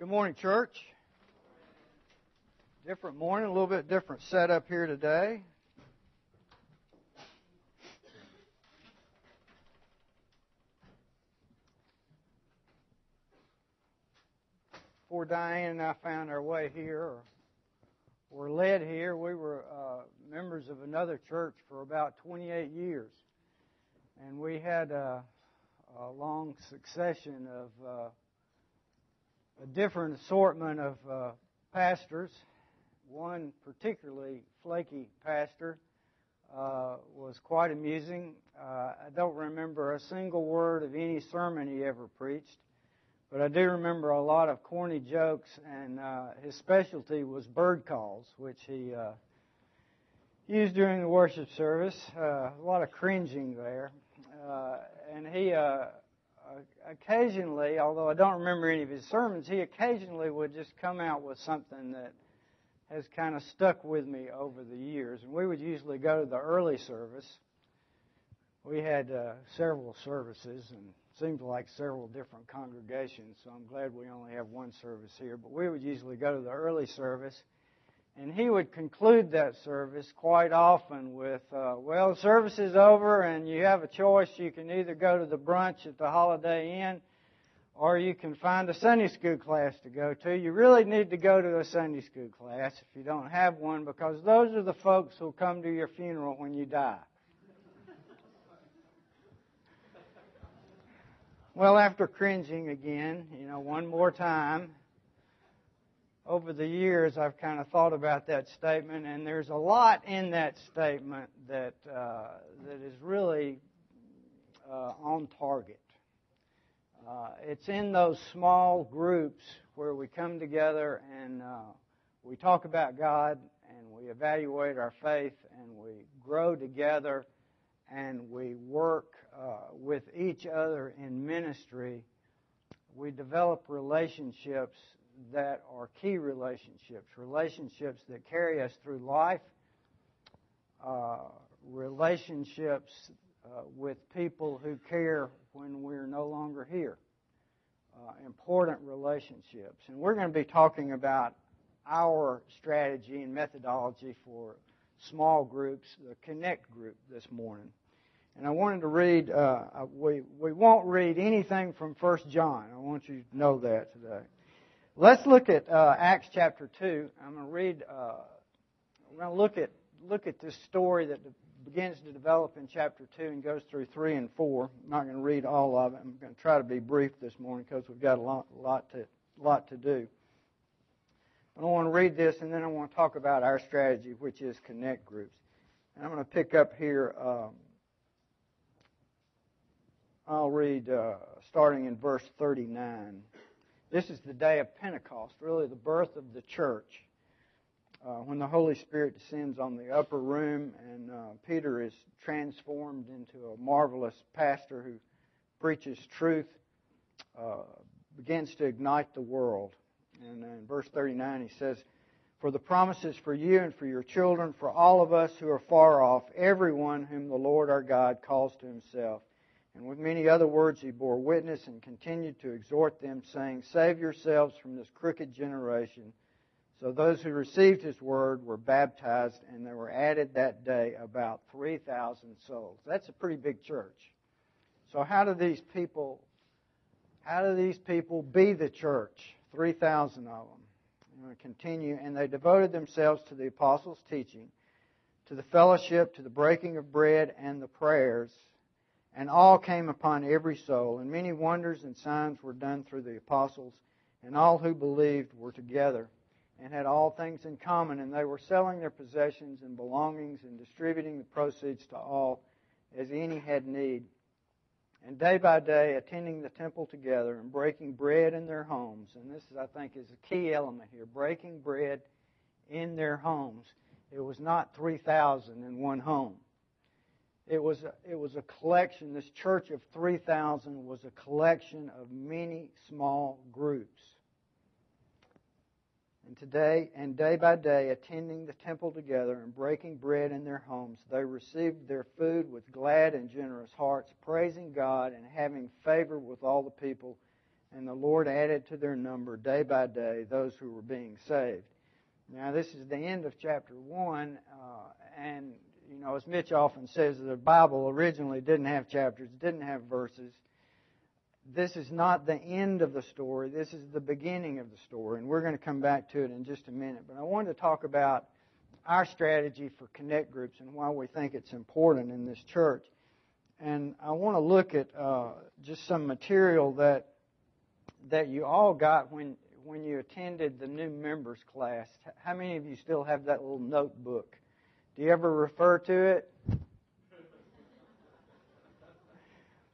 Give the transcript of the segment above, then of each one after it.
Good morning, church. Different morning, a little bit different setup here today. Before Diane and I found our way here, or were led here, we were uh, members of another church for about 28 years. And we had a, a long succession of uh, a different assortment of uh, pastors. One particularly flaky pastor uh, was quite amusing. Uh, I don't remember a single word of any sermon he ever preached, but I do remember a lot of corny jokes, and uh, his specialty was bird calls, which he uh, used during the worship service. Uh, a lot of cringing there. and he occasionally, although I don't remember any of his sermons, he occasionally would just come out with something that has kind of stuck with me over the years. And we would usually go to the early service. We had uh, several services and seemed like several different congregations, so I'm glad we only have one service here. But we would usually go to the early service and he would conclude that service quite often with, uh, well, service is over and you have a choice. You can either go to the brunch at the Holiday Inn or you can find a Sunday school class to go to. You really need to go to a Sunday school class if you don't have one because those are the folks who'll come to your funeral when you die. well, after cringing again, you know, one more time, over the years, I've kind of thought about that statement, and there's a lot in that statement that uh, that is really uh, on target. Uh, it's in those small groups where we come together and uh, we talk about God and we evaluate our faith and we grow together and we work uh, with each other in ministry. We develop relationships that are key relationships, relationships that carry us through life, uh, relationships uh, with people who care when we're no longer here. Uh, important relationships. And we're going to be talking about our strategy and methodology for small groups, the Connect group, this morning. And I wanted to read, uh, we, we won't read anything from 1 John. I want you to know that today. Let's look at uh, Acts chapter 2. I'm going to read, uh, we're going to look at, look at this story that begins to develop in chapter 2 and goes through 3 and 4. I'm not going to read all of it. I'm going to try to be brief this morning because we've got a lot, lot, to, lot to do. But I want to read this and then I want to talk about our strategy, which is connect groups. And I'm going to pick up here. Um, I'll read uh, starting in verse 39. This is the day of Pentecost, really the birth of the church. Uh, when the Holy Spirit descends on the upper room and uh, Peter is transformed into a marvelous pastor who preaches truth, uh, begins to ignite the world. And in verse 39 he says, For the promises for you and for your children, for all of us who are far off, everyone whom the Lord our God calls to himself. And with many other words he bore witness and continued to exhort them, saying, Save yourselves from this crooked generation. So those who received his word were baptized, and there were added that day about 3,000 souls. That's a pretty big church. So how do these people, how do these people be the church? 3,000 of them. I'm going to continue. And they devoted themselves to the apostles' teaching, to the fellowship, to the breaking of bread, and the prayers. And all came upon every soul, and many wonders and signs were done through the apostles, and all who believed were together and had all things in common, and they were selling their possessions and belongings and distributing the proceeds to all as any had need. And day by day, attending the temple together and breaking bread in their homes. And this, is, I think, is a key element here breaking bread in their homes. It was not 3,000 in one home. It was, a, it was a collection, this church of 3,000 was a collection of many small groups. And today, and day by day, attending the temple together and breaking bread in their homes, they received their food with glad and generous hearts, praising God and having favor with all the people. and the Lord added to their number day by day those who were being saved. Now, this is the end of chapter 1, uh, and, you know, as Mitch often says, the Bible originally didn't have chapters, didn't have verses. This is not the end of the story, this is the beginning of the story, and we're going to come back to it in just a minute. But I wanted to talk about our strategy for connect groups and why we think it's important in this church. And I want to look at uh, just some material that that you all got when when you attended the new members class. How many of you still have that little notebook? Do you ever refer to it?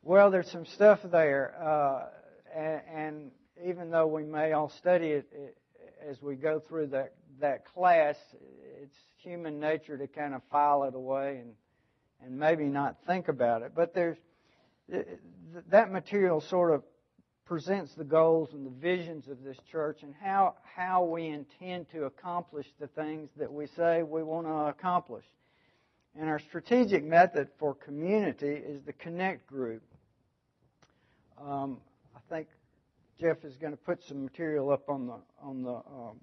Well, there's some stuff there, uh, and, and, even though we may all study it, it, as we go through that that class, it's human nature to kind of file it away and and maybe not think about it. But there's that material sort of presents the goals and the visions of this church and how, how we intend to accomplish the things that we say we want to accomplish. And our strategic method for community is the Connect group. Um, I think Jeff is going to put some material up on the on the um,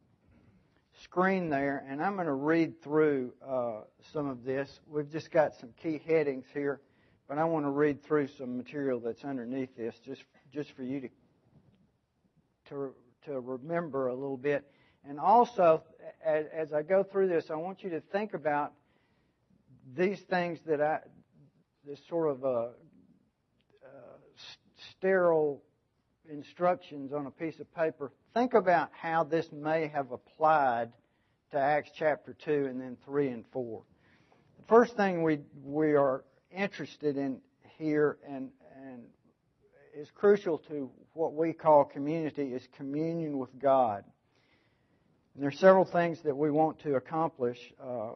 screen there, and I'm going to read through uh, some of this. We've just got some key headings here, but I want to read through some material that's underneath this, just just for you to to to remember a little bit. And also, as, as I go through this, I want you to think about these things that I, this sort of a, uh, sterile instructions on a piece of paper. Think about how this may have applied to Acts chapter 2 and then 3 and 4. The first thing we, we are interested in here and is crucial to what we call community is communion with God. And there are several things that we want to accomplish uh,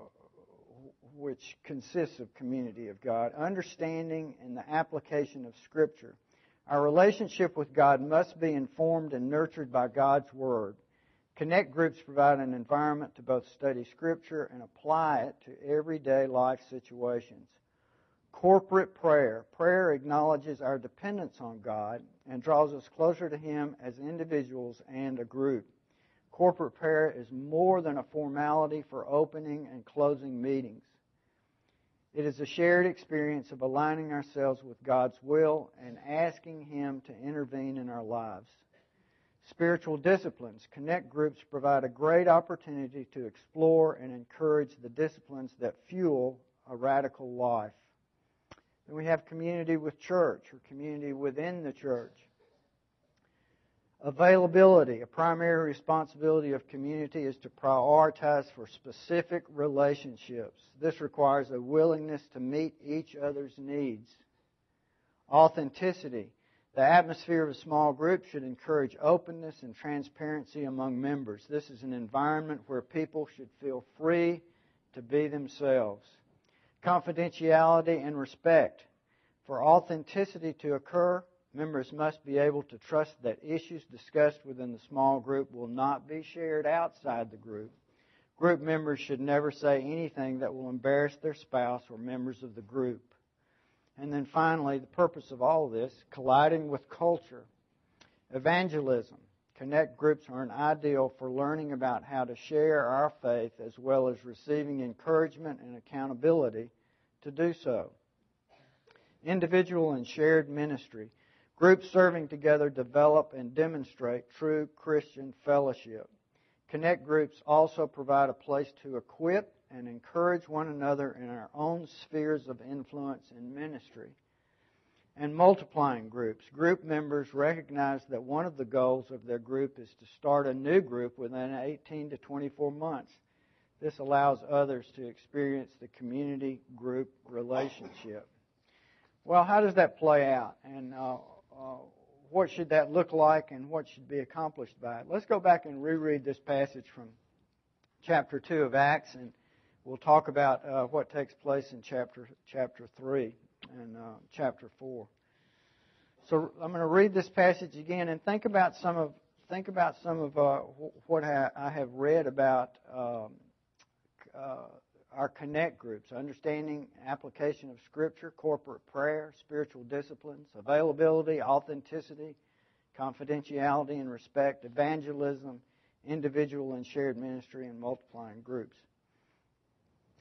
which consists of community of God. Understanding and the application of Scripture. Our relationship with God must be informed and nurtured by God's Word. Connect groups provide an environment to both study Scripture and apply it to everyday life situations. Corporate prayer. Prayer acknowledges our dependence on God and draws us closer to Him as individuals and a group. Corporate prayer is more than a formality for opening and closing meetings. It is a shared experience of aligning ourselves with God's will and asking Him to intervene in our lives. Spiritual disciplines. Connect groups provide a great opportunity to explore and encourage the disciplines that fuel a radical life. Then we have community with church or community within the church. Availability. A primary responsibility of community is to prioritize for specific relationships. This requires a willingness to meet each other's needs. Authenticity. The atmosphere of a small group should encourage openness and transparency among members. This is an environment where people should feel free to be themselves. Confidentiality and respect. For authenticity to occur, Members must be able to trust that issues discussed within the small group will not be shared outside the group. Group members should never say anything that will embarrass their spouse or members of the group. And then finally, the purpose of all this, colliding with culture. Evangelism. Connect groups are an ideal for learning about how to share our faith as well as receiving encouragement and accountability to do so. Individual and shared ministry. Groups serving together develop and demonstrate true Christian fellowship. Connect groups also provide a place to equip and encourage one another in our own spheres of influence and ministry. And multiplying groups. Group members recognize that one of the goals of their group is to start a new group within 18 to 24 months. This allows others to experience the community group relationship. Well, how does that play out? And uh, uh, what should that look like and what should be accomplished by it. Let's go back and reread this passage from chapter 2 of Acts, and we'll talk about uh, what takes place in chapter, chapter 3 and uh, chapter 4. So I'm going to read this passage again and think about some of think about some of uh, what I have read about um, uh, our connect groups, understanding application of Scripture, corporate prayer, spiritual disciplines, availability, authenticity, confidentiality and respect, evangelism, individual and shared ministry, and multiplying groups.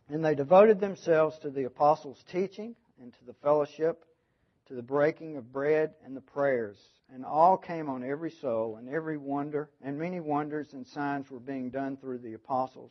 And they devoted themselves to the apostles' teaching and to the fellowship, to the breaking of bread and the prayers. And all came on every soul, and every wonder, and many wonders and signs were being done through the apostles.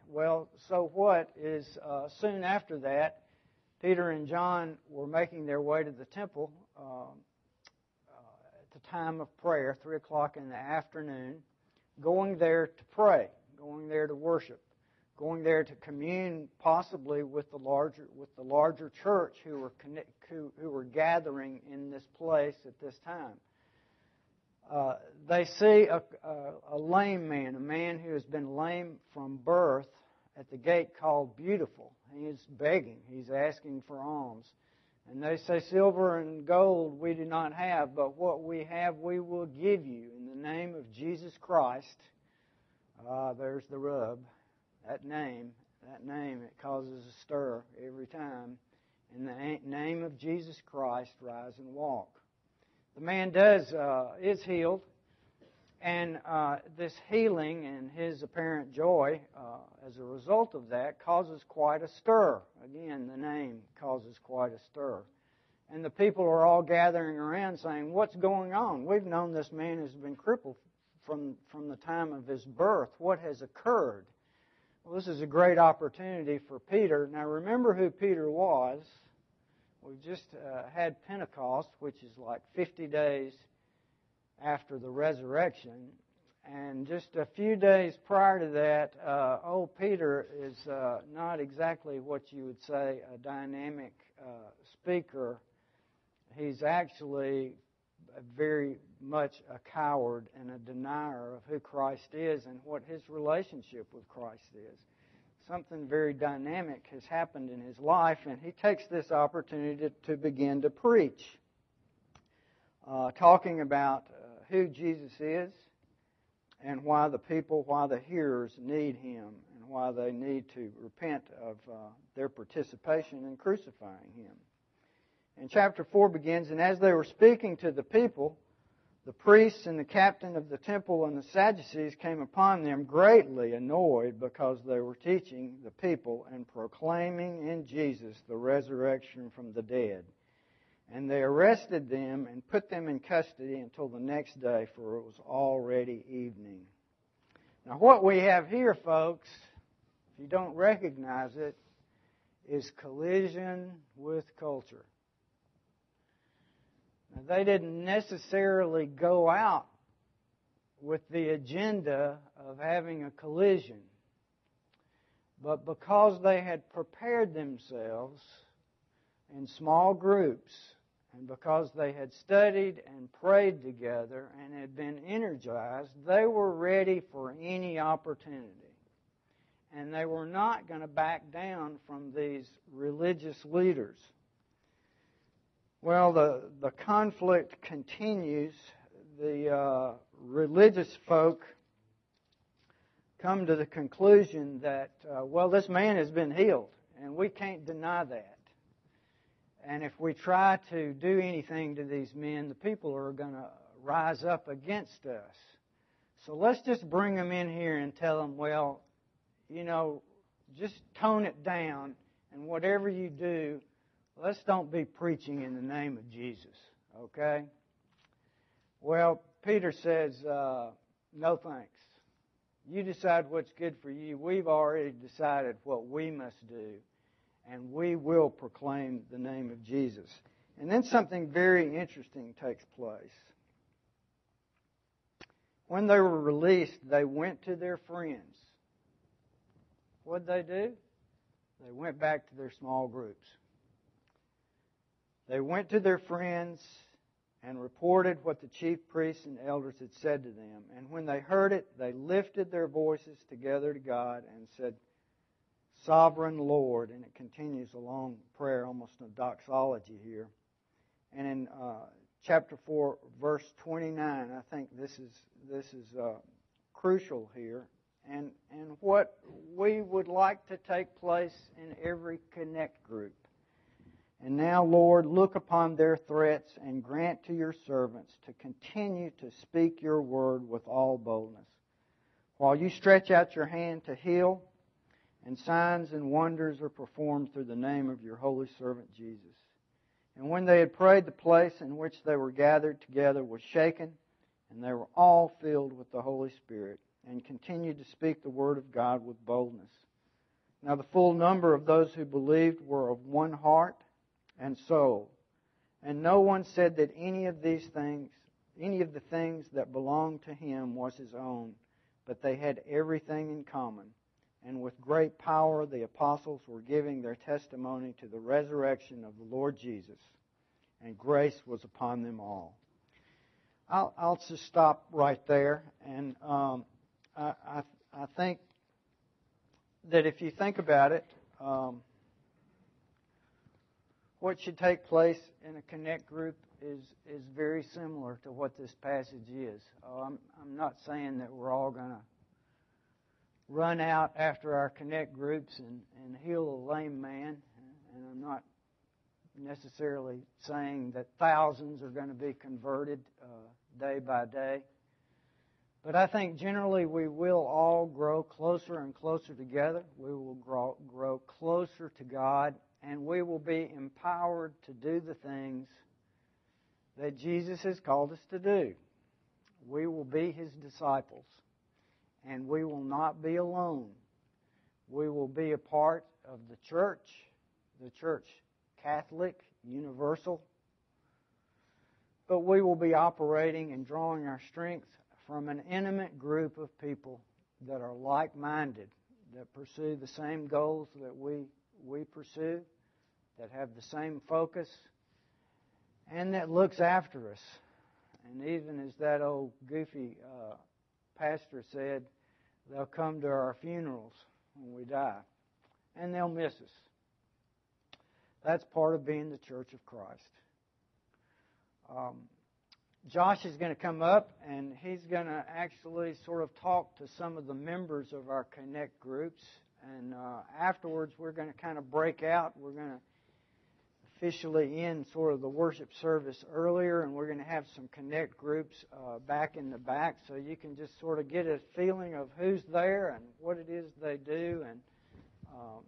Well, so what is uh, soon after that, Peter and John were making their way to the temple uh, uh, at the time of prayer, 3 o'clock in the afternoon going there to pray, going there to worship, going there to commune possibly with the larger with the larger church who were who, who were gathering in this place at this time. Uh, they see a, a, a lame man, a man who has been lame from birth, at the gate called Beautiful. He is begging. He's asking for alms. And they say, Silver and gold we do not have, but what we have we will give you in the name of Jesus Christ. Ah, there's the rub. That name, that name, it causes a stir every time. In the name of Jesus Christ, rise and walk. The man does uh, is healed, and uh, this healing and his apparent joy uh, as a result of that causes quite a stir. Again, the name causes quite a stir. And the people are all gathering around saying, What's going on? We've known this man has been crippled from, from the time of his birth. What has occurred? Well, this is a great opportunity for Peter. Now, remember who Peter was. We've just uh, had Pentecost, which is like 50 days after the resurrection. And just a few days prior to that, uh, old Peter is uh, not exactly what you would say a dynamic uh, speaker. He's actually very much a coward and a denier of who Christ is and what his relationship with Christ is. Something very dynamic has happened in his life, and he takes this opportunity to, to begin to preach, uh, talking about who Jesus is and why the people, why the hearers need him and why they need to repent of uh, their participation in crucifying him. And chapter 4 begins, and as they were speaking to the people, the priests and the captain of the temple and the Sadducees came upon them greatly annoyed because they were teaching the people and proclaiming in Jesus the resurrection from the dead. And they arrested them and put them in custody until the next day, for it was already evening. Now, what we have here, folks, if you don't recognize it, is collision with culture. Now, they didn't necessarily go out with the agenda of having a collision, but because they had prepared themselves in small groups and because they had studied and prayed together and had been energized, they were ready for any opportunity. And they were not going to back down from these religious leaders. Well, the, the conflict continues. The uh, religious folk come to the conclusion that, uh, well, this man has been healed, and we can't deny that. And if we try to do anything to these men, the people are going to rise up against us. So let's just bring them in here and tell them, well, you know, just tone it down, and whatever you do, let's don't be preaching in the name of Jesus, okay? Well, Peter says, uh, no thanks. You decide what's good for you. We've already decided what we must do and we will proclaim the name of Jesus. And then something very interesting takes place. When they were released, they went to their friends. What did they do? They went back to their small groups. They went to their friends and reported what the chief priests and elders had said to them. And when they heard it, they lifted their voices together to God and said, Sovereign Lord. And it continues a long prayer, almost a doxology here. And in uh, chapter 4, verse 29, I think this is, this is uh, crucial here. And, and what we would like to take place in every connect group. And now, Lord, look upon their threats and grant to your servants to continue to speak your word with all boldness. While you stretch out your hand to heal, and signs and wonders are performed through the name of your holy servant Jesus. And when they had prayed, the place in which they were gathered together was shaken, and they were all filled with the Holy Spirit, and continued to speak the word of God with boldness. Now the full number of those who believed were of one heart and soul. And no one said that any of these things, any of the things that belonged to him was his own, but they had everything in common. And with great power the apostles were giving their testimony to the resurrection of the Lord Jesus, and grace was upon them all. I'll, I'll just stop right there, and um, I, I, I think that if you think about it, um, what should take place in a connect group is is very similar to what this passage is. Uh, I'm I'm not saying that we're all going to run out after our connect groups and and heal a lame man, and I'm not necessarily saying that thousands are going to be converted uh, day by day. But I think generally we will all grow closer and closer together. We will grow, grow closer to God and we will be empowered to do the things that Jesus has called us to do. We will be his disciples, and we will not be alone. We will be a part of the church, the church Catholic, universal, but we will be operating and drawing our strength from an intimate group of people that are like minded, that pursue the same goals that we we pursue, that have the same focus, and that looks after us. And even as that old goofy uh, pastor said, they'll come to our funerals when we die, and they'll miss us. That's part of being the church of Christ. Um, Josh is going to come up and he's going to actually sort of talk to some of the members of our Connect groups and uh, afterwards, we're going to kind of break out. We're going to officially end sort of the worship service earlier, and we're going to have some connect groups uh, back in the back so you can just sort of get a feeling of who's there and what it is they do and um,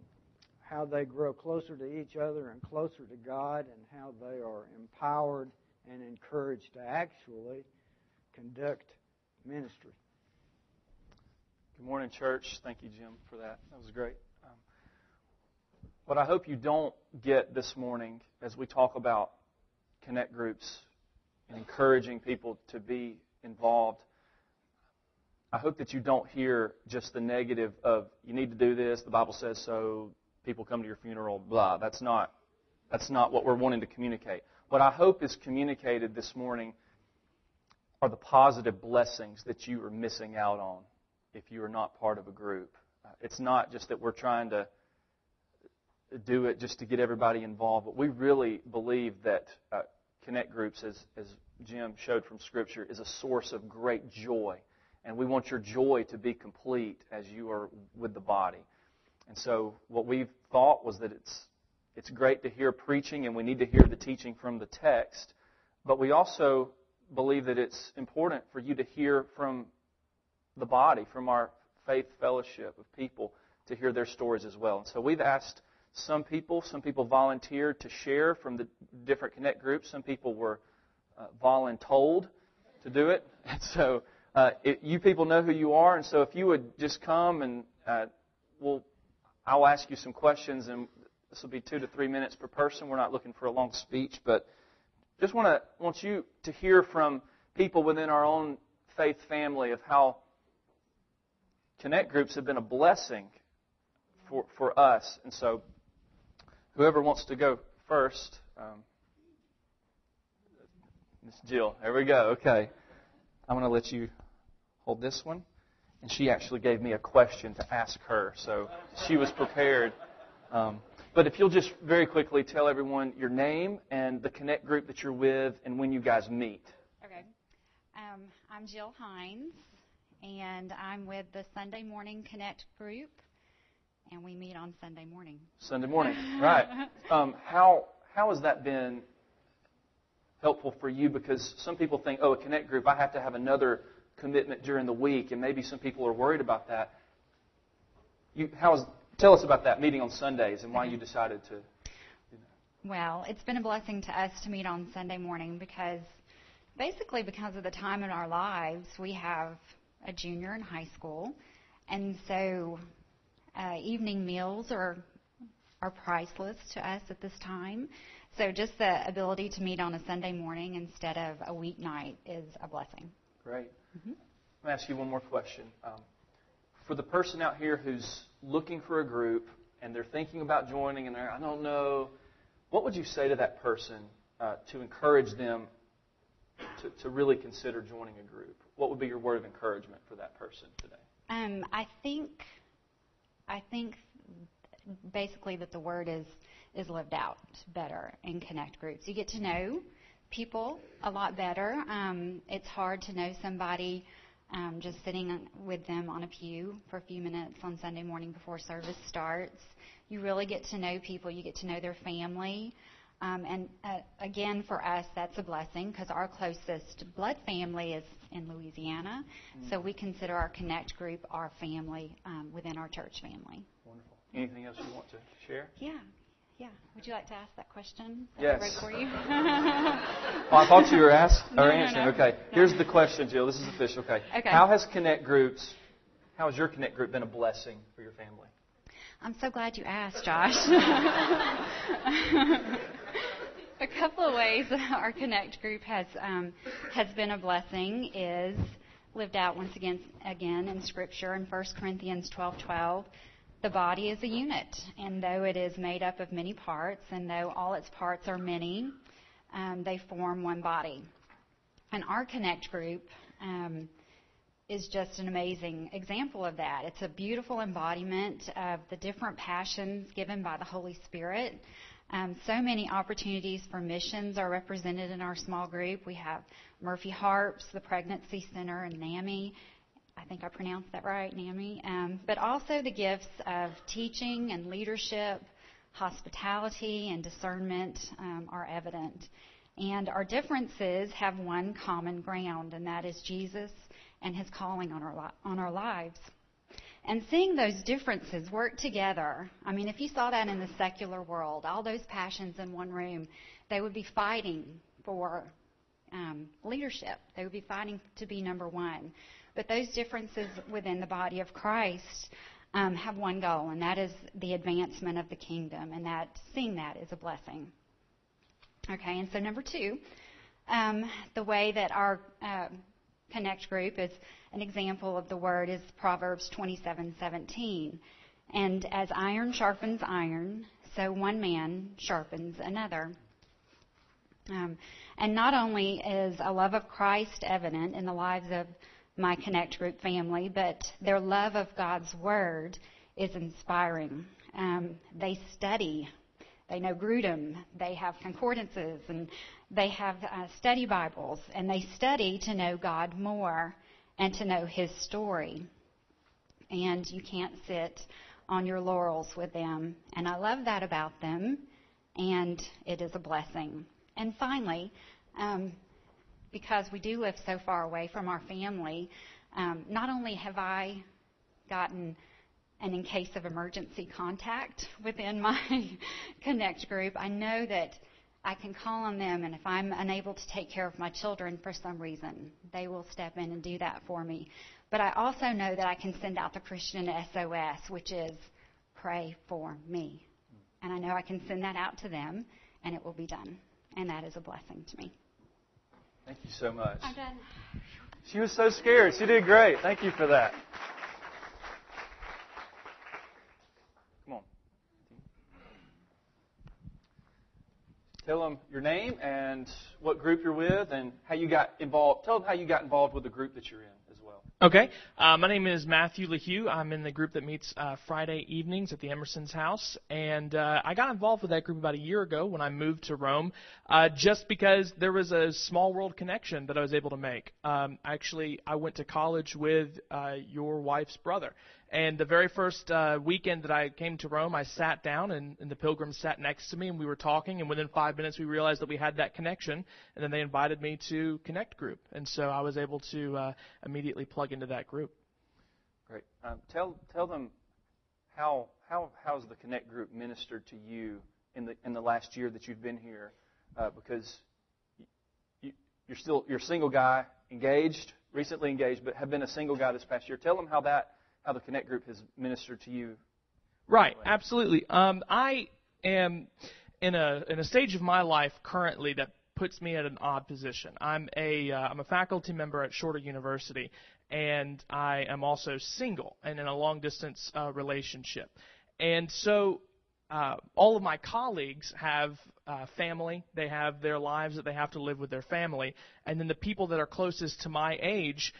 how they grow closer to each other and closer to God and how they are empowered and encouraged to actually conduct ministry. Good morning, church. Thank you, Jim, for that. That was great. Um, what I hope you don't get this morning as we talk about connect groups and encouraging people to be involved, I hope that you don't hear just the negative of you need to do this, the Bible says so, people come to your funeral, blah. That's not that's not what we're wanting to communicate. What I hope is communicated this morning are the positive blessings that you are missing out on if you are not part of a group. Uh, it's not just that we're trying to do it just to get everybody involved, but we really believe that uh, connect groups, as, as Jim showed from Scripture, is a source of great joy. And we want your joy to be complete as you are with the body. And so what we've thought was that it's, it's great to hear preaching and we need to hear the teaching from the text, but we also believe that it's important for you to hear from the body, from our faith fellowship of people to hear their stories as well. And so we've asked some people, some people volunteered to share from the different connect groups. Some people were uh, voluntold to do it. And so uh, it, you people know who you are. And so if you would just come and uh, we'll, I'll ask you some questions, and this will be two to three minutes per person. We're not looking for a long speech, but just want to want you to hear from people within our own faith family of how Connect groups have been a blessing for, for us. And so, whoever wants to go first, um, Miss Jill. There we go. Okay. I'm going to let you hold this one. And she actually gave me a question to ask her, so she was prepared. Um, but if you'll just very quickly tell everyone your name and the Connect group that you're with and when you guys meet. Okay. Um, I'm Jill Hines, and I'm with the Sunday Morning Connect group, and we meet on Sunday morning. Sunday morning, right? Um, how how has that been helpful for you? Because some people think, oh, a Connect group, I have to have another commitment during the week, and maybe some people are worried about that. You, how is Tell us about that meeting on Sundays and why you decided to. Well, it's been a blessing to us to meet on Sunday morning because basically because of the time in our lives, we have a junior in high school, and so uh, evening meals are are priceless to us at this time. So just the ability to meet on a Sunday morning instead of a weeknight is a blessing. Great. Mm-hmm. Let me ask you one more question. Um, for the person out here who's looking for a group and they're thinking about joining and they're, I don't know, what would you say to that person uh, to encourage them to, to really consider joining a group? What would be your word of encouragement for that person today? Um, I think, I think basically that the word is is lived out better in connect groups. You get to know people a lot better. Um, it's hard to know somebody um, just sitting with them on a pew for a few minutes on Sunday morning before service starts. You really get to know people. You get to know their family. Um, and uh, again, for us, that's a blessing because our closest blood family is in Louisiana. Mm-hmm. So we consider our Connect group our family um, within our church family. Wonderful. Anything else you want to share? Yeah. Yeah. Would you like to ask that question? Yes. Right for you? well, I thought you were asking or no, answering. No, no. Okay. Here's the question, Jill. This is official. Okay. Okay. How has Connect Groups, how has your Connect Group been a blessing for your family? I'm so glad you asked, Josh. a couple of ways our Connect Group has um, has been a blessing is lived out once again again in Scripture in 1 Corinthians 12:12. 12, the body is a unit, and though it is made up of many parts, and though all its parts are many, um, they form one body. And our Connect group um, is just an amazing example of that. It's a beautiful embodiment of the different passions given by the Holy Spirit. Um, so many opportunities for missions are represented in our small group. We have Murphy Harpst, the Pregnancy Center, and NAMI. I think I pronounced that right, NAMI, um, but also the gifts of teaching and leadership, hospitality and discernment um, are evident. And our differences have one common ground, and that is Jesus and his calling on our, li- on our lives. And seeing those differences work together, I mean, if you saw that in the secular world, all those passions in one room, they would be fighting for um, leadership. They would be fighting to be number one. But those differences within the body of Christ um, have one goal, and that is the advancement of the kingdom, and that seeing that is a blessing. Okay, and so number two, um, the way that our uh, Connect group is an example of the word is Proverbs 27:17, and as iron sharpens iron, so one man sharpens another. Um, and not only is a love of Christ evident in the lives of my Connect Group family, but their love of God's Word is inspiring. Um, they study. They know Grudem. They have concordances and they have uh, study Bibles and they study to know God more and to know His story. And you can't sit on your laurels with them. And I love that about them and it is a blessing. And finally, um, because we do live so far away from our family, um, not only have I gotten an in case of emergency contact within my Connect group, I know that I can call on them, and if I'm unable to take care of my children for some reason, they will step in and do that for me. But I also know that I can send out the Christian SOS, which is pray for me. And I know I can send that out to them, and it will be done. And that is a blessing to me. Thank you so much. I'm done. She was so scared. She did great. Thank you for that. Come on. Tell them your name and what group you're with and how you got involved. Tell them how you got involved with the group that you're in. As well. Okay. Uh, my name is Matthew LeHue. I'm in the group that meets uh, Friday evenings at the Emerson's house. And uh, I got involved with that group about a year ago when I moved to Rome, uh, just because there was a small world connection that I was able to make. Um, actually, I went to college with uh, your wife's brother. And the very first uh, weekend that I came to Rome, I sat down, and, and the pilgrims sat next to me, and we were talking. And within five minutes, we realized that we had that connection. And then they invited me to Connect Group, and so I was able to uh, immediately plug into that group. Great. Um, tell tell them how how how's the Connect Group ministered to you in the in the last year that you've been here, uh, because you, you're still you're a single guy, engaged, recently engaged, but have been a single guy this past year. Tell them how that how the Connect Group has ministered to you. Right, absolutely. Um, I am in a in a stage of my life currently that puts me at an odd position. I'm a am uh, a faculty member at Shorter University, and I am also single and in a long distance uh, relationship. And so uh, all of my colleagues have uh, family. They have their lives that they have to live with their family. And then the people that are closest to my age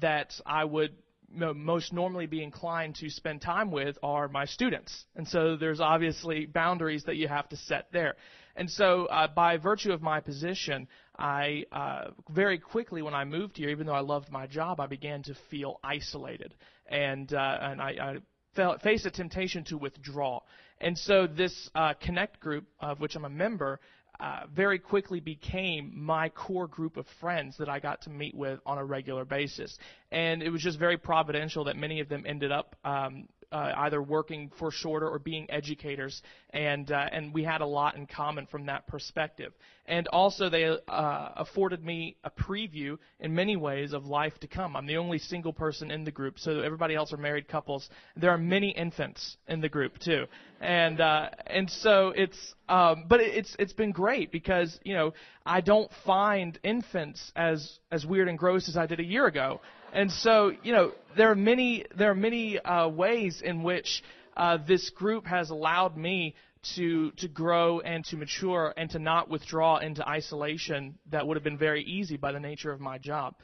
that I would most normally be inclined to spend time with are my students. And so there's obviously boundaries that you have to set there. And so, uh, by virtue of my position, I uh, very quickly, when I moved here, even though I loved my job, I began to feel isolated, and uh, and I, I felt, faced a temptation to withdraw. And so, this uh, Connect group, of which I'm a member, uh, very quickly became my core group of friends that I got to meet with on a regular basis. And it was just very providential that many of them ended up um, uh, either working for Shorter or being educators, and uh, and we had a lot in common from that perspective. And also, they uh, afforded me a preview in many ways of life to come. I'm the only single person in the group, so everybody else are married couples. There are many infants in the group too, and uh, and so it's um, but it's it's been great because you know I don't find infants as as weird and gross as I did a year ago. And so, you know, there are many there are many uh, ways in which uh, this group has allowed me to to grow and to mature and to not withdraw into isolation that would have been very easy by the nature of my job.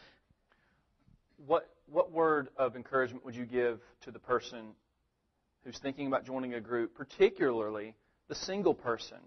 What what word of encouragement would you give to the person who's thinking about joining a group, particularly the single person?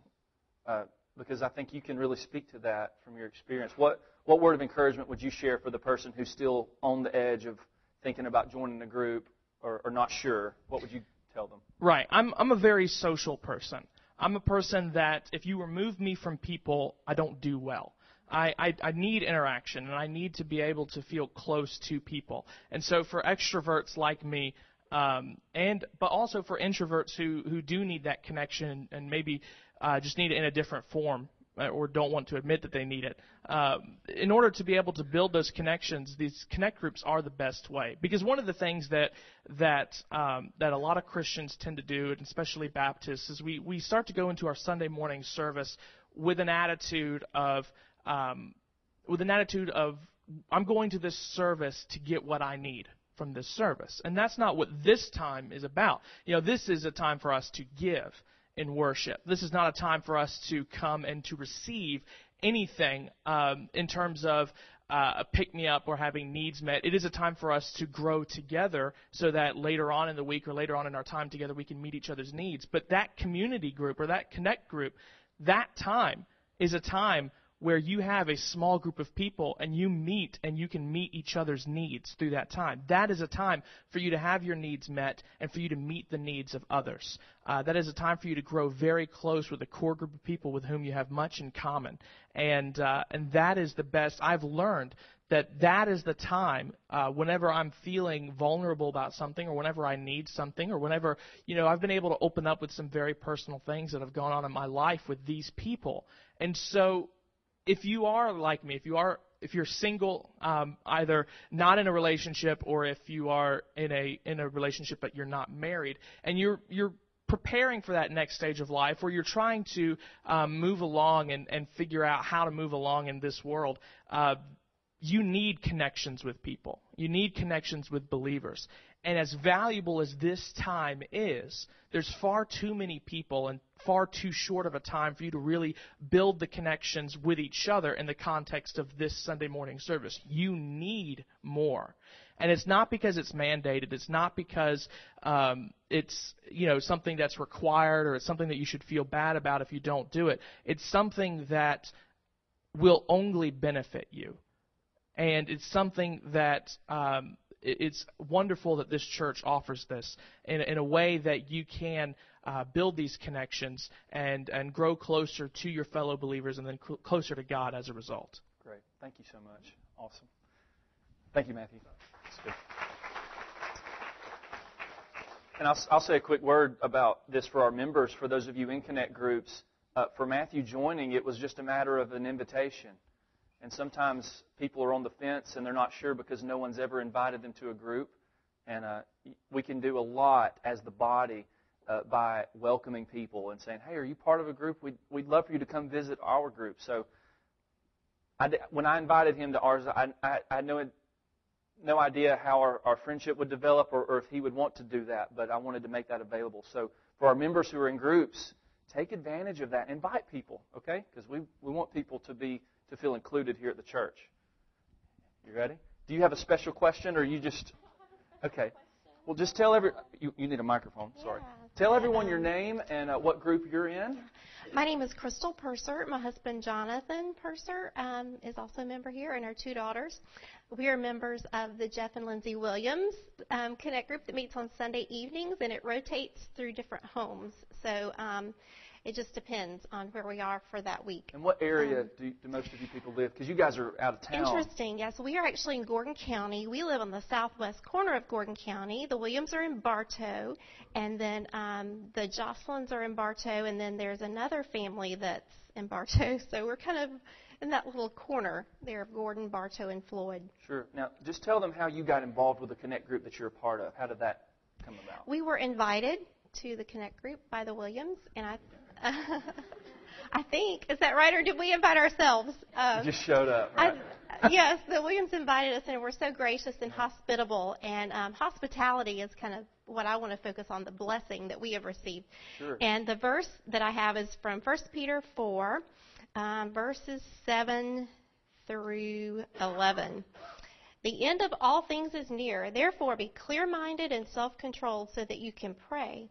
Uh, because I think you can really speak to that from your experience. What what word of encouragement would you share for the person who's still on the edge of thinking about joining a group or, or not sure? What would you tell them? Right. I'm, I'm a very social person. I'm a person that if you remove me from people, I don't do well. I, I, I need interaction and I need to be able to feel close to people. And so for extroverts like me, um, and but also for introverts who who do need that connection and maybe uh, just need it in a different form, uh, or don't want to admit that they need it. Uh, in order to be able to build those connections, these connect groups are the best way. Because one of the things that that um, that a lot of Christians tend to do, and especially Baptists, is we we start to go into our Sunday morning service with an attitude of um, with an attitude of I'm going to this service to get what I need from this service. And that's not what this time is about. You know, this is a time for us to give in worship. This is not a time for us to come and to receive anything um, in terms of uh, a pick me up or having needs met. It is a time for us to grow together so that later on in the week or later on in our time together we can meet each other's needs. But that community group or that connect group, that time is a time where you have a small group of people and you meet and you can meet each other's needs through that time. That is a time for you to have your needs met and for you to meet the needs of others. Uh, that is a time for you to grow very close with a core group of people with whom you have much in common. And, uh, and that is the best. I've learned that that is the time uh, whenever I'm feeling vulnerable about something or whenever I need something or whenever, you know, I've been able to open up with some very personal things that have gone on in my life with these people. And so if you are like me, if you are if you're single, um, either not in a relationship or if you are in a in a relationship but you're not married, and you're you're preparing for that next stage of life where you're trying to um, move along and, and figure out how to move along in this world, uh, you need connections with people. You need connections with believers. And as valuable as this time is, there's far too many people and far too short of a time for you to really build the connections with each other in the context of this Sunday morning service. You need more. And it's not because it's mandated. It's not because um, it's you know something that's required or it's something that you should feel bad about if you don't do it. It's something that will only benefit you, and it's something that um, it's wonderful that this church offers this in, in a way that you can uh, build these connections and and grow closer to your fellow believers and then cl- closer to God as a result. Great, thank you so much. Awesome. Thank you, Matthew. And I'll, I'll, say a quick word about this for our members. For those of you in Connect groups, uh, for Matthew joining, it was just a matter of an invitation. And sometimes people are on the fence and they're not sure because no one's ever invited them to a group. And uh, we can do a lot as the body uh, by welcoming people and saying, "Hey, are you part of a group? We'd, we'd love for you to come visit our group." So, I, when I invited him to ours, I, I, I had no no idea how our, our friendship would develop or, or if he would want to do that, but I wanted to make that available. So, for our members who are in groups, take advantage of that. Invite people, okay? Because we we want people to be to feel included here at the church. You ready? Do you have a special question, or you just okay? Well, just tell every you, you need a microphone. Sorry. Yeah, tell everyone your name and uh, what group you're in. My name is Crystal Purser. My husband Jonathan Purser um, is also a member here, and our two daughters. We are members of the Jeff and Lindsay Williams um, Connect group that meets on Sunday evenings, and it rotates through different homes. So. Um, it just depends on where we are for that week. And what area um, do, do, most of you people live? Because you guys are out of town. Interesting. Yes, we are actually in Gordon County. We live on the southwest corner of Gordon County. The Williams are in Bartow, and then um, the Jocelyn's are in Bartow, and then there's another family that's in Bartow. So we're kind of in that little corner there of Gordon, Bartow, and Floyd. Sure. Now, just tell them how you got involved with the Connect group that you're a part of. How did that come about? We were invited to the Connect group by the Williams, and I I think is that right, or did we invite ourselves? Um, just showed up. Right? I, yes, the Williams invited us, and we're so gracious and hospitable. And um, hospitality is kind of what I want to focus on, the blessing that we have received. Sure. And the verse that I have is from 1 Peter 4, um, verses 7 through 11. The end of all things is near. Therefore, be clear minded and self controlled so that you can pray.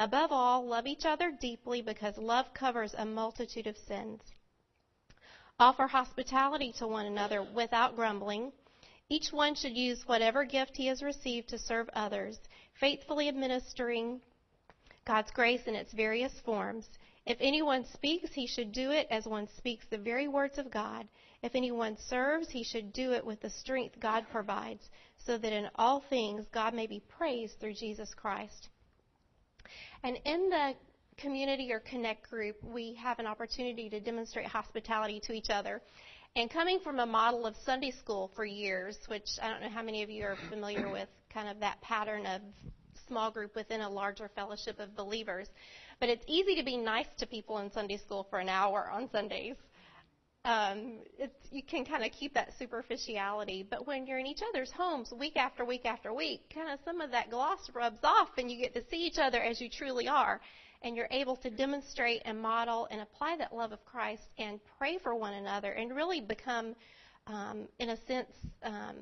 Above all, love each other deeply because love covers a multitude of sins. Offer hospitality to one another without grumbling. Each one should use whatever gift he has received to serve others, faithfully administering God's grace in its various forms. If anyone speaks, he should do it as one speaks the very words of God. If anyone serves, he should do it with the strength God provides, so that in all things God may be praised through Jesus Christ. And in the community or connect group, we have an opportunity to demonstrate hospitality to each other. And coming from a model of Sunday school for years, which I don't know how many of you are familiar with, kind of that pattern of small group within a larger fellowship of believers. But it's easy to be nice to people in Sunday school for an hour on Sundays um, you can kind of keep that superficiality. But when you're in each other's homes week after week after week, kind of some of that gloss rubs off, and you get to see each other as you truly are. And you're able to demonstrate and model and apply that love of Christ and pray for one another and really become, um, in a sense, um,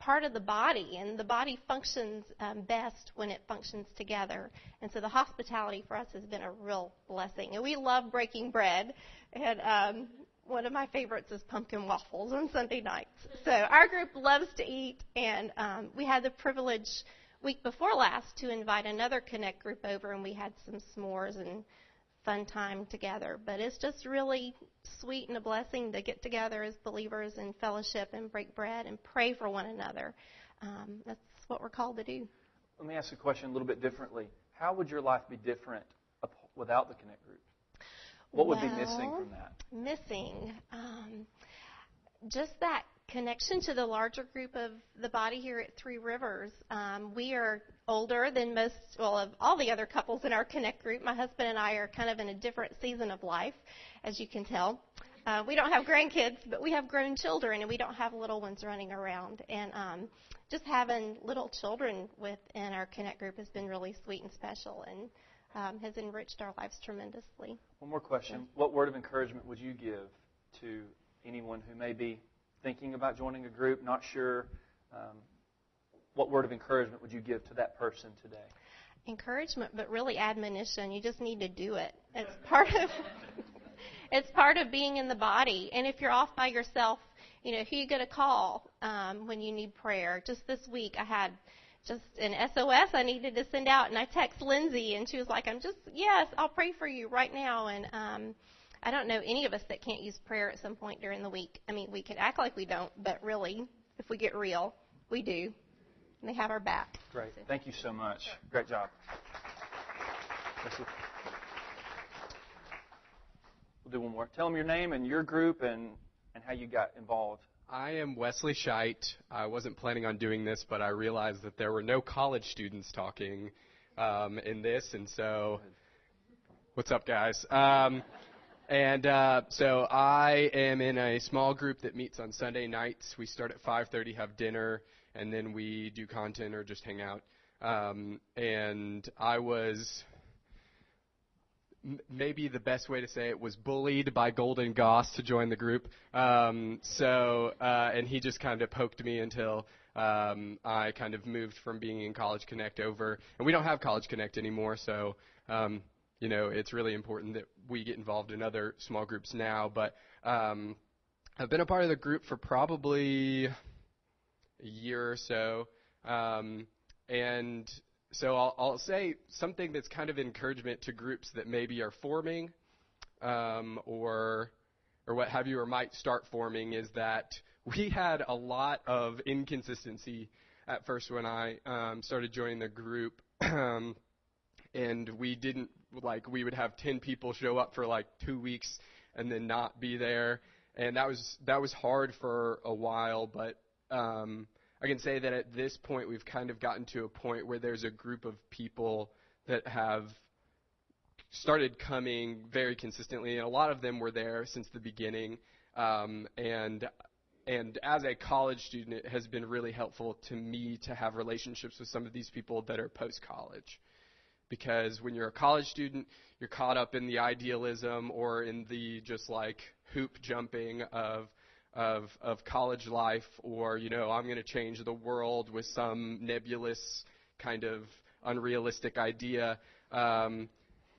part of the body, and the body functions um, best when it functions together. And so the hospitality for us has been a real blessing. And we love breaking bread, and um, one of my favorites is pumpkin waffles on Sunday nights. So our group loves to eat, and um, we had the privilege week before last to invite another Connect group over, and we had some s'mores and fun time together. But it's just really sweet and a blessing to get together as believers and fellowship and break bread and pray for one another. Um, that's what we're called to do. Let me ask a question a little bit differently. How would your life be different without the Connect group? What would well, be missing from that? Missing. Um, just that connection to the larger group of the body here at Three Rivers. Um, we are older than most, well, of all the other couples in our Connect group. My husband and I are kind of in a different season of life, as you can tell. Uh, we don't have grandkids, but we have grown children, and we don't have little ones running around. And um, just having little children within our Connect group has been really sweet and special and um, has enriched our lives tremendously. One more question. What word of encouragement would you give to anyone who may be thinking about joining a group, not sure? Um, what word of encouragement would you give to that person today? Encouragement, but really admonition. You just need to do it. It's part of it's part of being in the body. And if you're off by yourself, you know who you going to call um, when you need prayer. Just this week, I had just an SOS I needed to send out, and I text Lindsay, and she was like, "I'm just yes, I'll pray for you right now." And um, I don't know any of us that can't use prayer at some point during the week. I mean, we could act like we don't, but really, if we get real, we do. And they have our back. Great. Thank you so much. Great job. We'll do one more. Tell them your name and your group and, and how you got involved. I am Wesley Scheit. I wasn't planning on doing this, but I realized that there were no college students talking um, in this, and so, what's up, guys? Um, and uh, so I am in a small group that meets on Sunday nights. We start at 5:30, have dinner, and then we do content or just hang out. Um, and I was maybe the best way to say it was bullied by Golden Goss to join the group. Um, so, uh, and he just kind of poked me until um, I kind of moved from being in College Connect over, and we don't have College Connect anymore. So, um, you know, it's really important that we get involved in other small groups now. But um, I've been a part of the group for probably a year or so, um, and so I'll, I'll, say something that's kind of encouragement to groups that maybe are forming um, or or what have you or might start forming is that we had a lot of inconsistency at first when I um, started joining the group um, and we didn't like we would have 10 people show up for like 2 weeks and then not be there. And that was that was hard for a while but um, I can say that at this point we've kind of gotten to a point where there's a group of people that have started coming very consistently, and a lot of them were there since the beginning. Um, and and as a college student, it has been really helpful to me to have relationships with some of these people that are post college. Because when you're a college student, you're caught up in the idealism or in the just like hoop jumping of of of college life or you know I'm going to change the world with some nebulous kind of unrealistic idea um,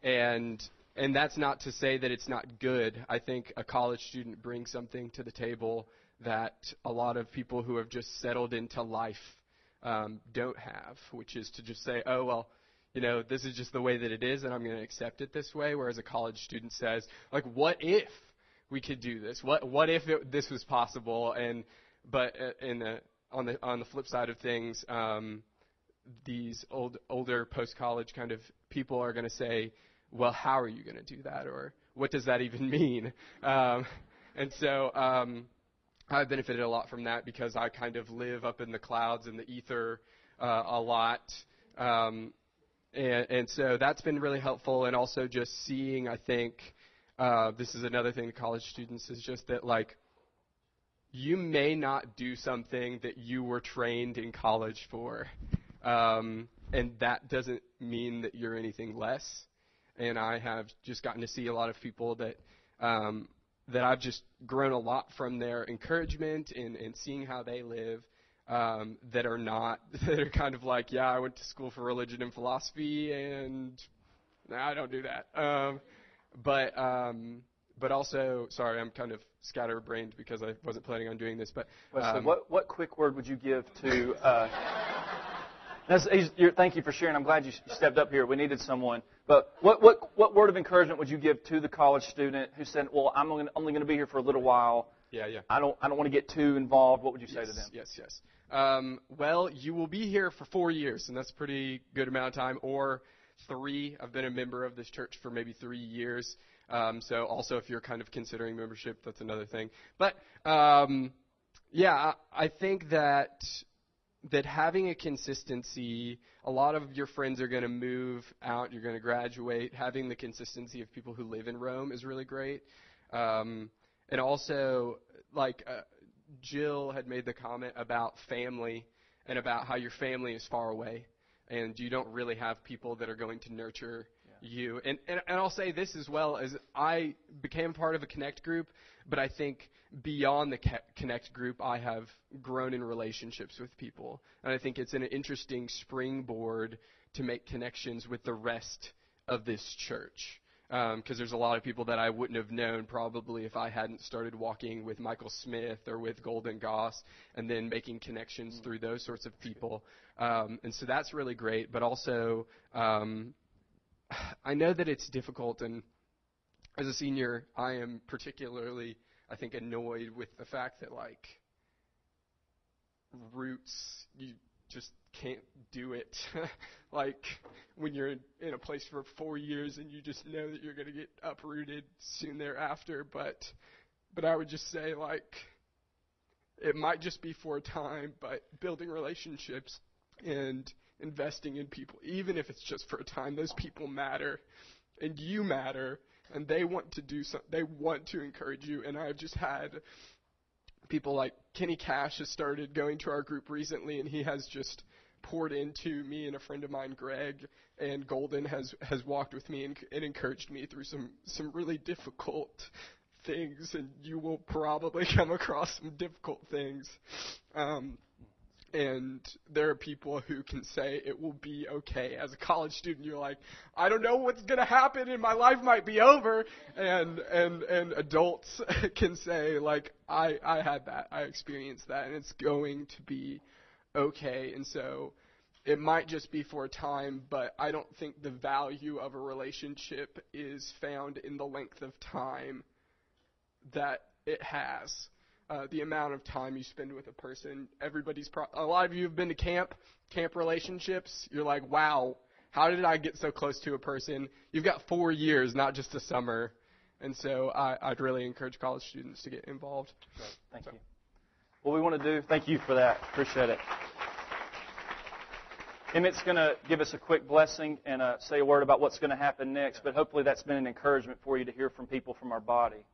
and and that's not to say that it's not good. I think a college student brings something to the table that a lot of people who have just settled into life um, don't have, which is to just say, oh well, you know, this is just the way that it is, and I'm going to accept it this way. Whereas a college student says, like, what if? We could do this? What what if it, this was possible? And but uh, in the, on the on the flip side of things, um, these old older post college kind of people are going to say, well, how are you going to do that, or what does that even mean? Um, and so um, I've benefited a lot from that because I kind of live up in the clouds and the ether uh, a lot. Um, and, and so that's been really helpful, and also just seeing, I think, uh, this is another thing to college students is just that like you may not do something that you were trained in college for, um, and that doesn't mean that you're anything less. And I have just gotten to see a lot of people that um, that I've just grown a lot from their encouragement and, and seeing how they live. Um, that are not that are kind of like, yeah, I went to school for religion and philosophy, and nah, I don't do that. Um, but um, but also, sorry, I'm kind of scatterbrained because I wasn't planning on doing this. But Wesley, um, what what quick word would you give to? Uh, thank you for sharing. I'm glad you stepped up here. We needed someone. But what what what word of encouragement would you give to the college student who said, "Well, I'm only going to be here for a little while. Yeah, yeah. I don't I don't want to get too involved." What would you say yes, to them? Yes, yes. Um, well, you will be here for four years, and that's a pretty good amount of time. Or three. I've been a member of this church for maybe three years. Um, so also, if you're kind of considering membership, that's another thing. But um, yeah, I think that that having a consistency, a lot of your friends are going to move out. You're going to graduate. Having the consistency of people who live in Rome is really great. Um, and also, like uh, Jill had made the comment about family and about how your family is far away and you don't really have people that are going to nurture yeah. you. And, and and I'll say this as well as I became part of a Connect group, but I think beyond the Connect group, I have grown in relationships with people, and I think it's an interesting springboard to make connections with the rest of this church because um, there's a lot of people that I wouldn't have known probably if I hadn't started walking with Michael Smith or with Golden Goss and then making connections through those sorts of people. Um, and so that's really great. But also, um, I know that it's difficult, and as a senior, I am particularly, I think, annoyed with the fact that like roots you just can't do it. like when you're in, a place for four years and you just know that you're going to get uprooted soon thereafter. But but I would just say like it might just be for a time, but building relationships and investing in people, even if it's just for a time, those people matter, and you matter, and they want to do something. They want to encourage you, and I've just had people like Kenny Cash has started going to our group recently, and he has just poured into me and a friend of mine, Greg, and Golden has has walked with me and, and encouraged me through some some really difficult things, and you will probably come across some difficult things. Um, and there are people who can say it will be okay. As a college student, you're like, I don't know what's going to happen, and my life might be over. And and and adults can say like, I I had that, I experienced that, and it's going to be okay. And so it might just be for a time, but I don't think the value of a relationship is found in the length of time that it has uh, the amount of time you spend with a person. Everybody's pro- a lot of you have been to camp, camp relationships. You're like, wow, how did I get so close to a person? You've got four years, not just a summer, and so I, would really encourage college students to get involved. Great. Thank so. you. What we want to do, thank you for that. Appreciate it. Emmett's going to give us a quick blessing and uh, say a word about what's going to happen next, but hopefully that's been an encouragement for you to hear from people from our body.